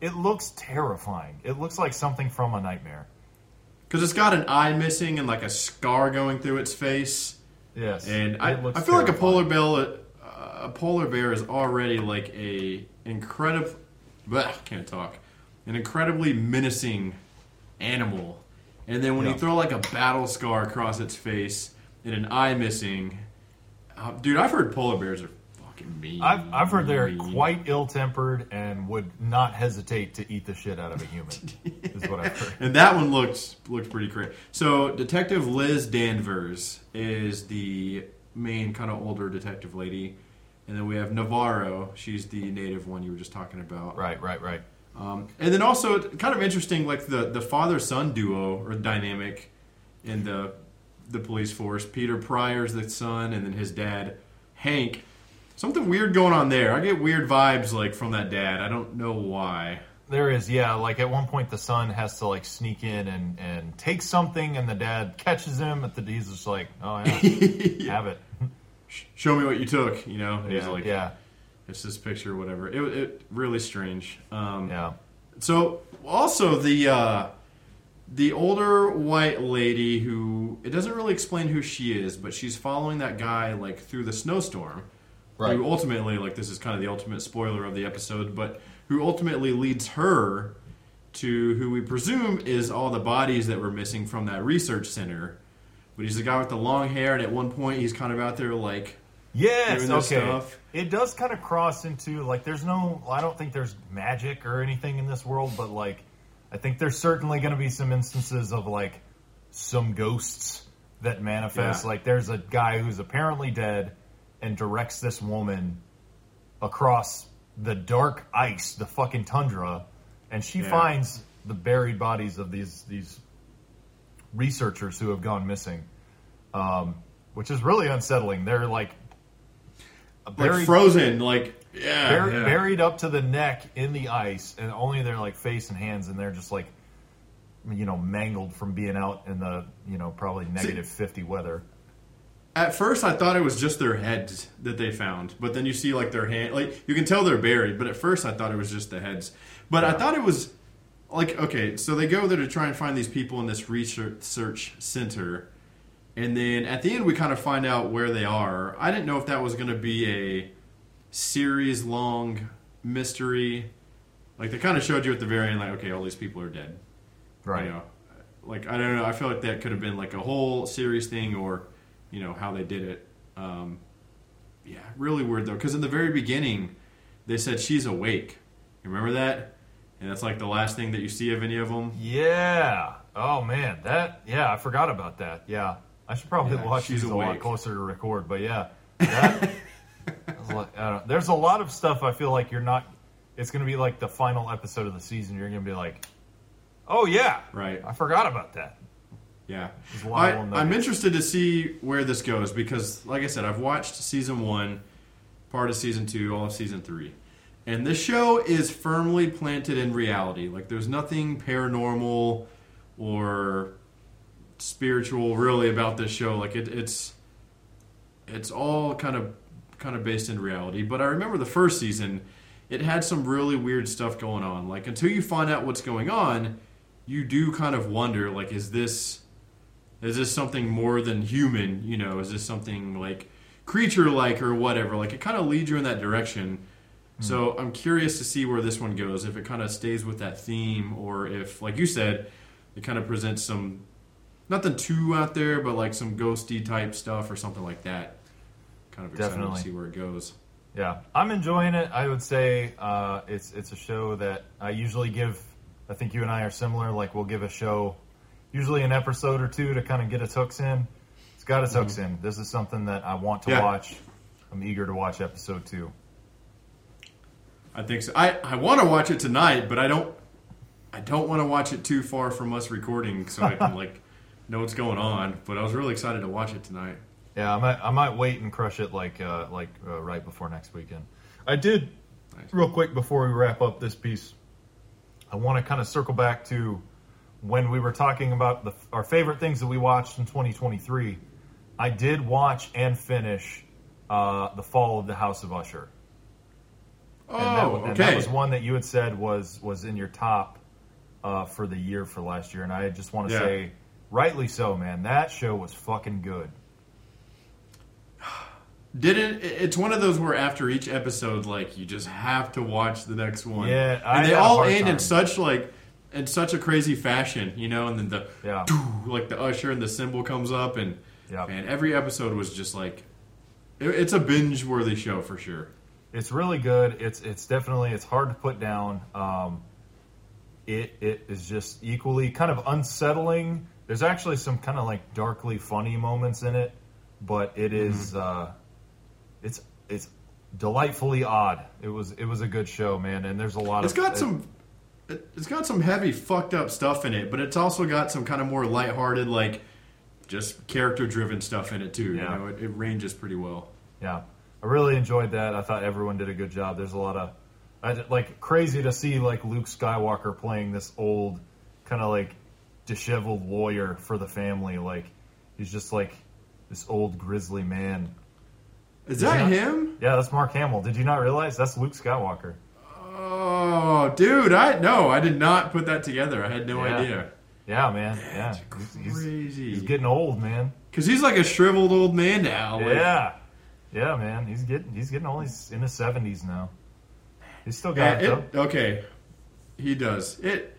it it looks terrifying. It looks like something from a nightmare. because it's got an eye missing and like a scar going through its face. Yes, And I, looks I feel like a polar bear, uh, a polar bear is already like a incredible, can't talk, an incredibly menacing animal. And then when Yeah. you throw like a battle scar across its face and an eye missing, uh, dude, I've heard polar bears are fucking mean. I've, I've heard they're mean. quite ill tempered and would not hesitate to eat the shit out of a human. is what I've heard. And that one looks looks pretty great. So Detective Liz Danvers is the main kind of older detective lady, and then we have Navarro. She's the native one you were just talking about. Right, right, right. Um, and then also kind of interesting, like the the father son duo or dynamic in the the police force. Peter Prior's the son, and then his dad Hank. Something weird going on there. I get weird vibes like from that dad. I don't know why. There is, yeah. Like at one point, the son has to like sneak in and and take something, and the dad catches him. At the he's just like, oh yeah, have it. Show me what you took. You know. And he's Yeah, like, yeah, it's this picture or whatever. It, it really strange. Um, yeah. So also the uh, the older white lady who it doesn't really explain who she is, but she's following that guy like through the snowstorm. Right. Who ultimately like this is kind of the ultimate spoiler of the episode, but who ultimately leads her to who we presume is all the bodies that were missing from that research center. But he's the guy with the long hair, and at one point he's kind of out there like Yes, okay. stuff. It does kind of cross into like there's no I don't think there's magic or anything in this world, but like I think there's certainly going to be some instances of like some ghosts that manifest. Yeah. Like there's a guy who's apparently dead and directs this woman across the dark ice, the fucking tundra, and she Yeah. finds the buried bodies of these these researchers who have gone missing. Um, which is really unsettling. They're like like buried, frozen, like yeah, bur- yeah. buried up to the neck in the ice, and only their like face and hands, and they're just like, you know, mangled from being out in the you know probably negative fifty weather. At first, I thought it was just their heads that they found, but then you see like their hand, like you can tell they're buried. But at first, I thought it was just the heads. But I thought it was like okay, so they go there to try and find these people in this research search center, and then at the end, we kind of find out where they are. I didn't know if that was going to be a series long mystery. Like they kind of showed you at the very end, like okay, all these people are dead. Right. You know, like I don't know. I feel like that could have been like a whole series thing, or you know how they did it. Um, yeah, really weird though, because in the very beginning, they said she's awake. You remember that? And that's like the last thing that you see of any of them. Yeah. Oh man, that yeah, I forgot about that. Yeah, I should probably Yeah, watch these a lot closer to record. But yeah, that, like- I don't, there's a lot of stuff I feel like you're not. It's going to be like the final episode of the season. You're going to be like, oh yeah, Right. I forgot about that. Yeah, There's a lot of I, I'm interested to see where this goes because, like I said, I've watched season one, part of season two, all of season three, and this show is firmly planted in reality. Like, there's nothing paranormal or spiritual really about this show. Like, it, it's it's all kind of kind of based in reality. But I remember the first season, it had some really weird stuff going on. Like, until you find out what's going on, you do kind of wonder, like, is this is this something more than human? You know, is this something like creature like or whatever? Like it kind of leads you in that direction. Hmm. So I'm curious to see where this one goes. If it kind of stays with that theme, or if, like you said, it kind of presents some nothing too out there, but like some ghosty type stuff or something like that. Kind of excited Definitely. to see where it goes. Yeah, I'm enjoying it. I would say uh, it's it's a show that I usually give. I think you and I are similar. Like we'll give a show, usually an episode or two to kind of get its hooks in. It's got its hooks in. This is something that I want to Yeah. watch. I'm eager to watch episode two. I think so. I, I want to watch it tonight, but I don't. I don't want to watch it too far from us recording, so I can like know what's going on. But I was really excited to watch it tonight. Yeah, I might I might wait and crush it like uh, like uh, right before next weekend. I did Nice. real quick before we wrap up this piece. I want to kind of circle back to when we were talking about the, our favorite things that we watched in 2023. I did watch and finish uh, the Fall of the House of Usher. Oh, and that, okay. and that was one that you had said was was in your top uh, for the year for last year, and I just want to Yeah. say, rightly so, man. That show was fucking good. Didn't it- it's one of those where after each episode, like you just have to watch the next one. Yeah, I and they all end in such like in such a crazy fashion, you know. And then the Yeah. like the usher and the symbol comes up, and Yeah. man, every episode was just like it, it's a binge worthy show for sure. It's really good. It's it's definitely it's hard to put down. Um, it it is just equally kind of unsettling. There's actually some kind of like darkly funny moments in it, but it is, uh, it's it's delightfully odd. It was it was a good show, man. And there's a lot It's of got it- some. it- It's got some heavy, fucked up stuff in it, but it's also got some kind of more lighthearted, like just character-driven stuff in it too. Yeah. You know, it, it ranges pretty well. Yeah, I really enjoyed that. I thought everyone did a good job. There's a lot of, I, like crazy to see like Luke Skywalker playing this old, kind of like disheveled lawyer for the family. Like he's just like this old grizzly man. Is Did that not- him? Yeah, that's Mark Hamill. Did you not realize that's Luke Skywalker? Oh, dude! I no, I did not put that together. I had no Yeah. idea. Yeah, man. Yeah, That's he's, he's, crazy. he's getting old, man. Because he's like a shriveled old man now. like- Yeah, yeah, man. He's getting he's getting old. He's in his seventies now. He's still Yeah, got it, it, okay, he does it.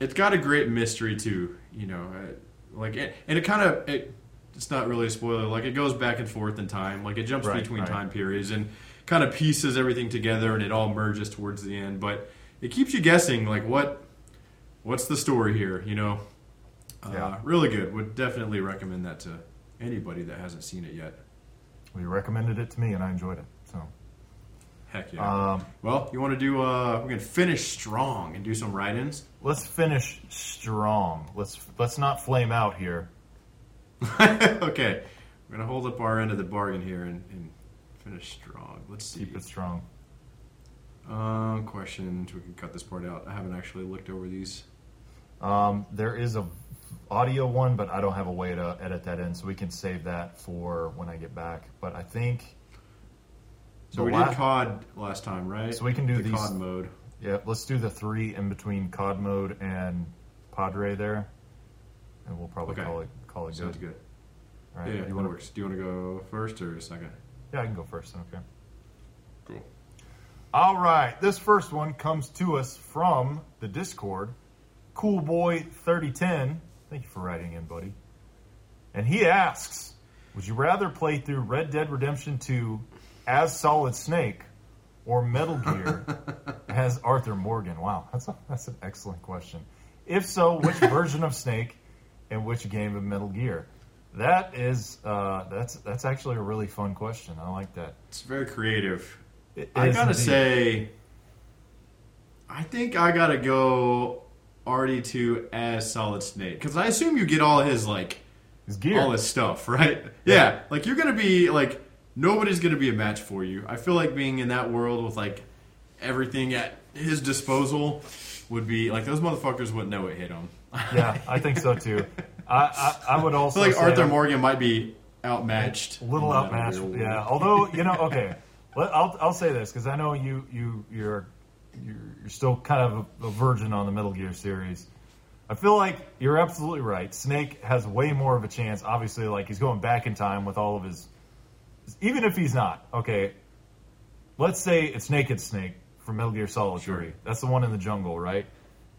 It's got a great mystery too, you know, uh, like it, and it kind of it. It's not really a spoiler. Like it goes back and forth in time. Like it jumps Right, between right. time periods and kind of pieces everything together, and it all merges towards the end. But it keeps you guessing, like what what's the story here? You know, uh, Yeah. really good. Would definitely recommend that to anybody that hasn't seen it yet. Well, you recommended it to me, and I enjoyed it. Heck yeah. Um, well, you want to do? uh We're gonna finish strong and do some write-ins. let's finish strong. Let's let's not flame out here. okay, we're gonna hold up our end of the bargain here and, and finish strong. Let's see. Keep it strong. Um, questions. We can cut this part out. I haven't actually looked over these. Um, there is a audio one, but I don't have a way to edit that in, so we can save that for when I get back. But I think So The we la- did COD last time, right? So we can do the these- COD mode. yeah, let's do the three in between COD mode and Padre there, and we'll probably Okay. call it call it Sounds good. good. All right, yeah, you wanna- works. Do you want to go first or second? Yeah, I can go first. Okay. Cool. All right, this first one comes to us from the Discord. Cool Boy 3010. Thank you for writing in, buddy. And he asks, would you rather play through Red Dead Redemption 2 as Solid Snake or Metal Gear as Arthur Morgan? Wow, that's a, that's an excellent question. If so, which version of Snake and which game of Metal Gear? That is uh, that's that's actually a really fun question. I like that. It's very creative. It I gotta indeed. say, I think I gotta go RD2 as Solid Snake because I assume you get all his like His gear. all his stuff, right? Yeah. like you're gonna be like nobody's gonna be a match for you. I feel like being in that world with like everything at his disposal would be like those motherfuckers wouldn't know it hit them. yeah, I think so too. I, I, I would I also feel like Arthur I'm Morgan might be outmatched. a little outmatched. Yeah, although you know, okay, Let, I'll I'll say this because I know you you you're you're, you're still kind of a, a virgin on the Metal Gear series. I feel like you're absolutely right. Snake has way more of a chance. Obviously, like he's going back in time with all of his. Even if he's not okay, let's say it's Naked Snake from Metal Gear Solid Sure. 3. That's the one in the jungle, right?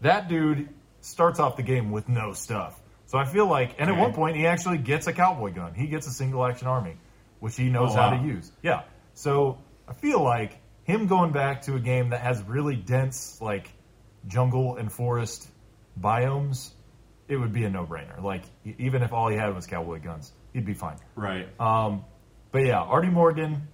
That dude starts off the game with no stuff. So I feel like, and at one point he actually gets a cowboy gun. He gets a single action army, which he knows Oh, how wow. to use. Yeah. So I feel like him going back to a game that has really dense, like jungle and forest biomes it would be a no brainer. Like even if all he had was cowboy guns, he'd be fine. Right. Um, but yeah, Artie Morgan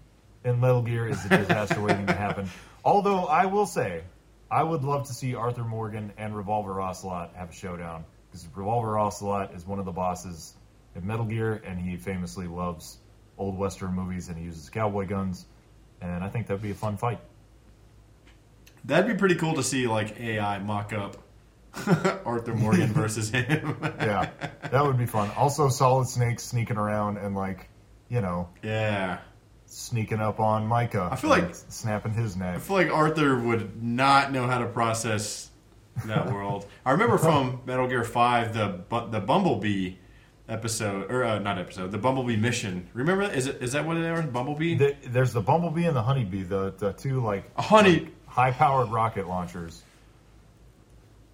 in Metal Gear is a disaster waiting to happen. Although I will say, I would love to see Arthur Morgan and Revolver Ocelot have a showdown because Revolver Ocelot is one of the bosses in Metal Gear, and he famously loves old Western movies and he uses cowboy guns, and I think that'd be a fun fight. That'd be pretty cool to see like AI mock up Arthur Morgan versus him. Yeah, that would be fun. Also, Solid Snake sneaking around and like, you know, yeah. sneaking up on Micah. I feel like- snapping his neck. I feel like Arthur would not know how to process that world. I remember from Metal Gear Five the the Bumblebee episode or uh, not episode the Bumblebee mission. Remember that? Is it is that what they are? Bumblebee. The, there's the Bumblebee and the Honeybee, the the two like A honey. high powered rocket launchers.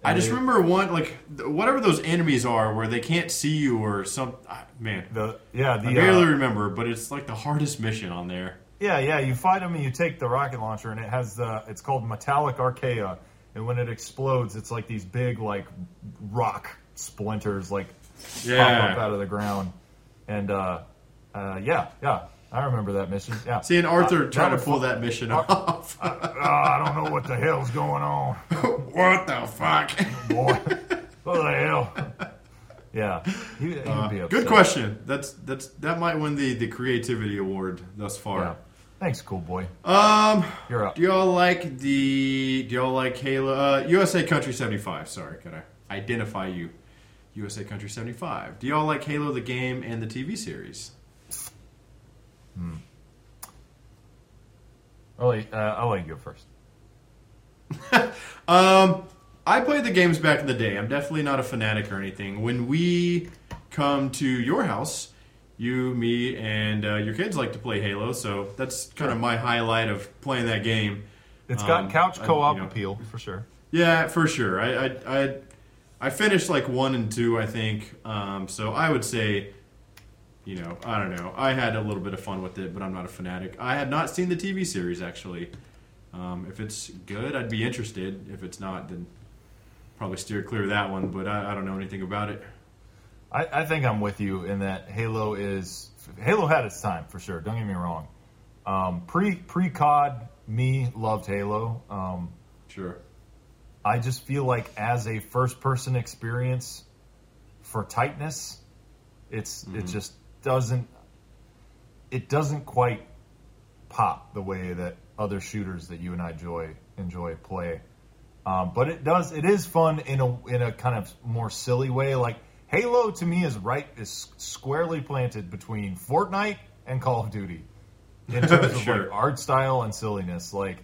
I just remember one like whatever those enemies are where they can't see you or some. ah, Man, The yeah the I barely uh, remember, but it's like the hardest mission on there. yeah yeah you fight them and you take the rocket launcher and it has the it's called metallic archaea and when it explodes it's like these big like rock splinters like pop up out of the ground and uh, uh, yeah yeah I remember that mission yeah Seeing Arthur Uh, try to pull that mission Ar- off. Uh, I don't know what the hell's going on. what the fuck? boy. what the hell? Yeah, he, Uh, good question. That's that's that might win the the creativity award thus Yeah. far. Thanks, cool boy. Um, You're up. do y'all like the do y'all like Halo? Uh, USA Country seventy five. Sorry, could I identify you? USA Country seventy five. Do y'all like Halo the game and the TV series? I'll let, uh, I'll let you go first. Um, I played the games back in the day. I'm definitely not a fanatic or anything. When we come to your house, you, me, and uh, your kids like to play Halo, so that's kind of my highlight of playing that game. It's got Um, couch co-op you know. appeal for sure. Yeah, for sure. I I I, I finished like one and two, I think. Um, so I would say, you know, I don't know. I had a little bit of fun with it, but I'm not a fanatic. I had not seen the TV series actually. Um, if it's good, I'd be interested. If it's not, then probably steer clear of that one. But I, I don't know anything about it. I, I think I'm with you in that Halo is Halo had its time for sure. Don't get me wrong. Um, pre pre COD, me loved Halo. Um, Sure. I just feel like as a first person experience for tightness, it's it just doesn't it doesn't quite pop the way that other shooters that you and I enjoy enjoy play. Um, but it does it is fun in a in a kind of more silly way. Like Halo to me is right is squarely planted between Fortnite and Call of Duty in terms of like art style and silliness. Like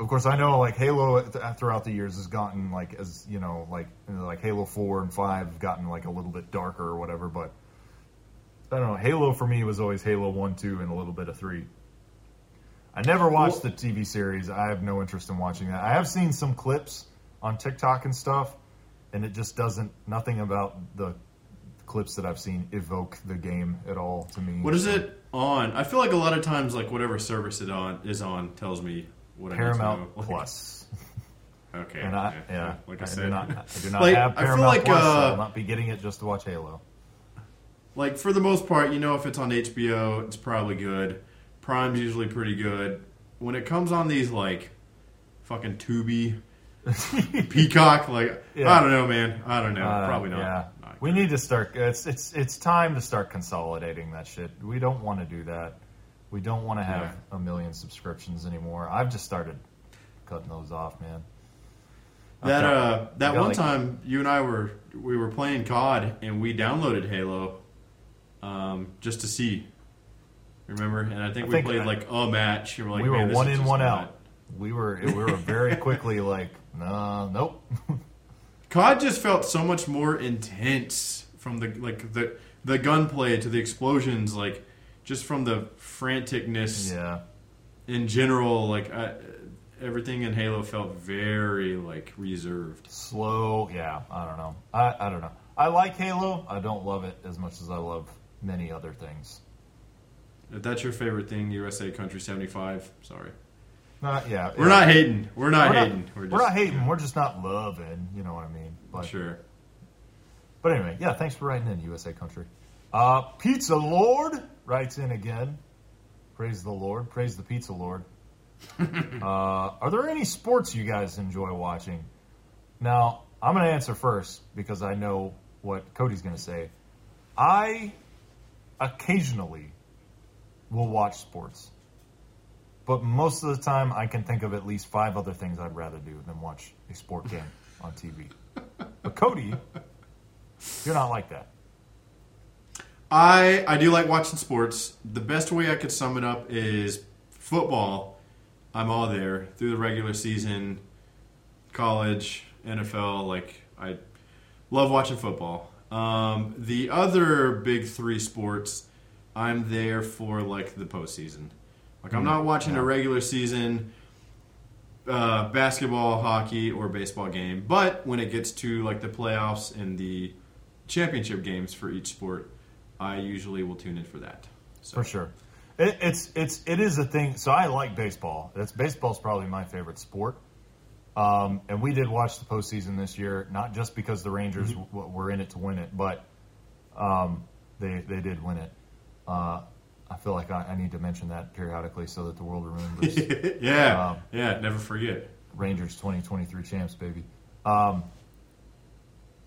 of course, I know like Halo th- throughout the years has gotten like as you know like you know, like Halo four and five have gotten like a little bit darker or whatever. But I don't know. Halo for me was always Halo one, two, and a little bit of three. I never watched the TV series. I have no interest in watching that. I have seen some clips on TikTok and stuff, and it just doesn't. Nothing about the clips that I've seen evoke the game at all to me. What is it on? I feel like a lot of times, like whatever service it on is on tells me what I need to Paramount know. Like, Plus. Okay. And I, yeah, Like I, I said, do not, I do not Like, have I feel Paramount like, Plus. so uh, I'll not be getting it just to watch Halo. Like for the most part, you know, if it's on HBO, it's probably good. Prime's usually pretty good. When it comes on these like fucking Tubi, Peacock, like Yeah. I don't know, man. I don't know. Uh, probably not. Yeah, Not we need to start. It's it's it's time to start consolidating that shit. We don't want to do that. We don't want to have Yeah. a million subscriptions anymore. I've just started cutting those off, man. I've that got- uh that one like- time you and I were we were playing COD and we downloaded Halo um just to see. Remember? And I think I we think played I- like a match. And we're like, we were one in, one not-" out. We were we were very quickly like, no, nope. COD just felt so much more intense from the like the the gunplay to the explosions, like just from the franticness yeah, in general. Like I, everything in Halo felt very like reserved. slow. Yeah, I don't know. I I don't know. I like Halo. I don't love it as much as I love many other things. If that's your favorite thing, USA Country seventy five. Sorry, Not yeah. we're yeah. not hating. We're not we're hating. Not, we're we're, not hating. We're just not loving. You know what I mean? But sure. But anyway, yeah, thanks for writing in, USA Country. Uh, Pizza Lord writes in again. Praise the Lord. Praise the Pizza Lord. uh, are there any sports you guys enjoy watching? Now, I'm going to answer first because I know what Cody's going to say. I occasionally will watch sports, but most of the time I can think of at least five other things I'd rather do than watch a sport game on TV. But Cody, you're not like that. I I do like watching sports. The best way I could sum it up is football. I'm all there through the regular season, college, NFL. Like I love watching football. Um, the other big three sports, I'm there for like the postseason. Like I'm not watching a regular season uh, basketball, hockey, or baseball game. But when it gets to like the playoffs and the championship games for each sport, I usually will tune in for that. So For sure. It, it's it's it is a thing. So I like baseball. It's baseball's probably my favorite sport. Um, and we did watch the postseason this year, not just because the Rangers w- were in it to win it, but um, they they did win it. Uh, I feel like I, I need to mention that periodically so that the world remembers. yeah, Um, yeah, never forget. Rangers 2023 champs, baby. Um,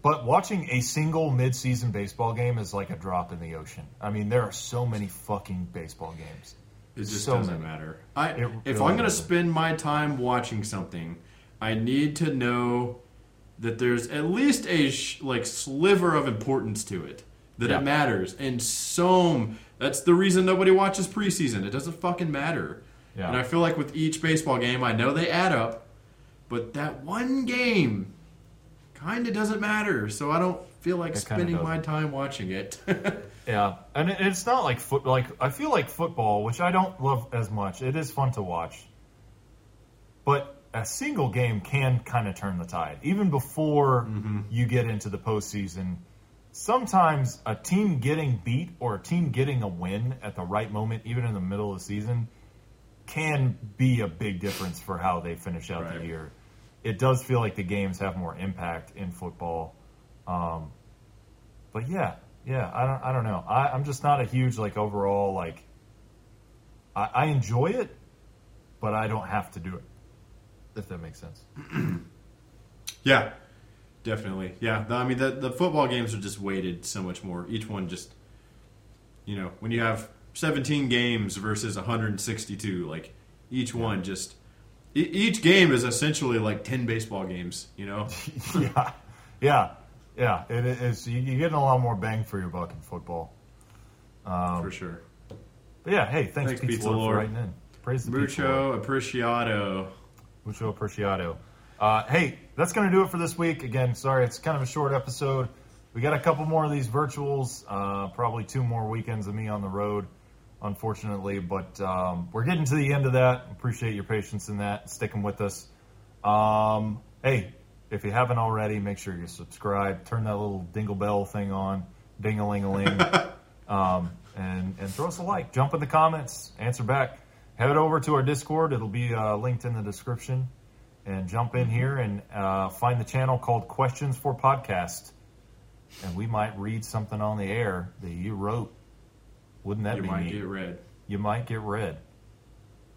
but watching a single midseason baseball game is like a drop in the ocean. I mean, there are so many fucking baseball games. It just So doesn't many. matter. I It if I'm gonna spend my time watching something, I need to know that there's at least a sh- like sliver of importance to it. That Yeah. it matters, and so that's the reason nobody watches preseason. It doesn't fucking matter. Yeah. And I feel like with each baseball game, I know they add up, but that one game kind of doesn't matter. So I don't feel like It spending my time watching it. Yeah, and it's not like foot. Like I feel like football, which I don't love as much. It is fun to watch, but a single game can kind of turn the tide. Even before you get into the postseason, sometimes a team getting beat or a team getting a win at the right moment, even in the middle of the season, can be a big difference for how they finish out Right. the year. It does feel like the games have more impact in football. Um, but yeah, yeah, I don't, I don't know. I, I'm just not a huge like overall like. I, I enjoy it, but I don't have to do it. If that makes sense. Yeah, definitely. Yeah, I mean the the football games are just weighted so much more. Each one just, you know, when you have 17 games versus 162, like each one just, e- each game is essentially like 10 baseball games. You know, yeah, yeah, yeah. It is. You, you're getting a lot more bang for your buck in football. Um, for sure. But yeah, hey, thanks, Thanks, Pizza, Pizza Lord, Lord. for writing in. Praise the Pizza Lord. Mucho appreciado. Mucho appreciado. Uh, hey, that's going to do it for this week. Again, sorry, it's kind of a short episode. We got a couple more of these virtuals, uh, probably two more weekends of me on the road, unfortunately. But um, we're getting to the end of that. Appreciate your patience in that, sticking with us. Um, hey, if you haven't already, make sure you subscribe. Turn that little dingle bell thing on, ding a ling a ling, um, and and throw us a like. Jump in the comments, answer back. Head over to our Discord. It'll be uh, linked in the description. And jump in here and uh, find the channel called Questions for Podcast. And we might read something on the air that you wrote. Wouldn't that You be might neat? get read. you might get read.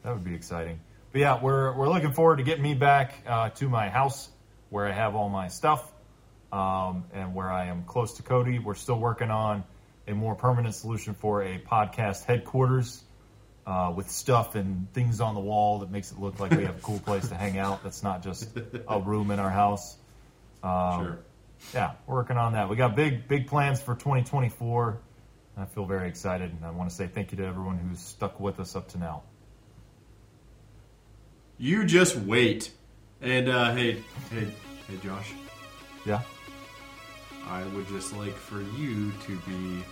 That would be exciting. But yeah, we're we're looking forward to getting me back uh, to my house where I have all my stuff um, and where I am close to Cody. We're still working on a more permanent solution for a podcast headquarters uh, with stuff and things on the wall that makes it look like we have a cool place to hang out. That's not just a room in our house. Um, sure. yeah, we're working on that. We got big, big plans for 2024. I feel very excited, and I want to say thank you to everyone who's stuck with us up to now. You just wait. And uh, hey, hey, hey, Josh. Yeah. I would just like for you to be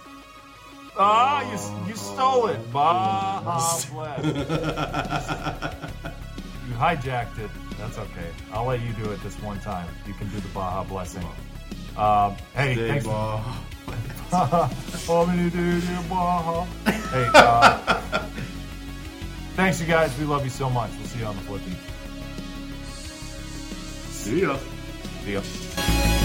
Ah, you, you stole it, Baja Blast. you hijacked it. That's okay. I'll let you do it this one time. You can do the Baja Blessing. Um, hey, big thanks. ball. Oh, me do the Baja. Hey, uh, thanks, you guys. We love you so much. We'll see you on the flippy. See ya. See ya.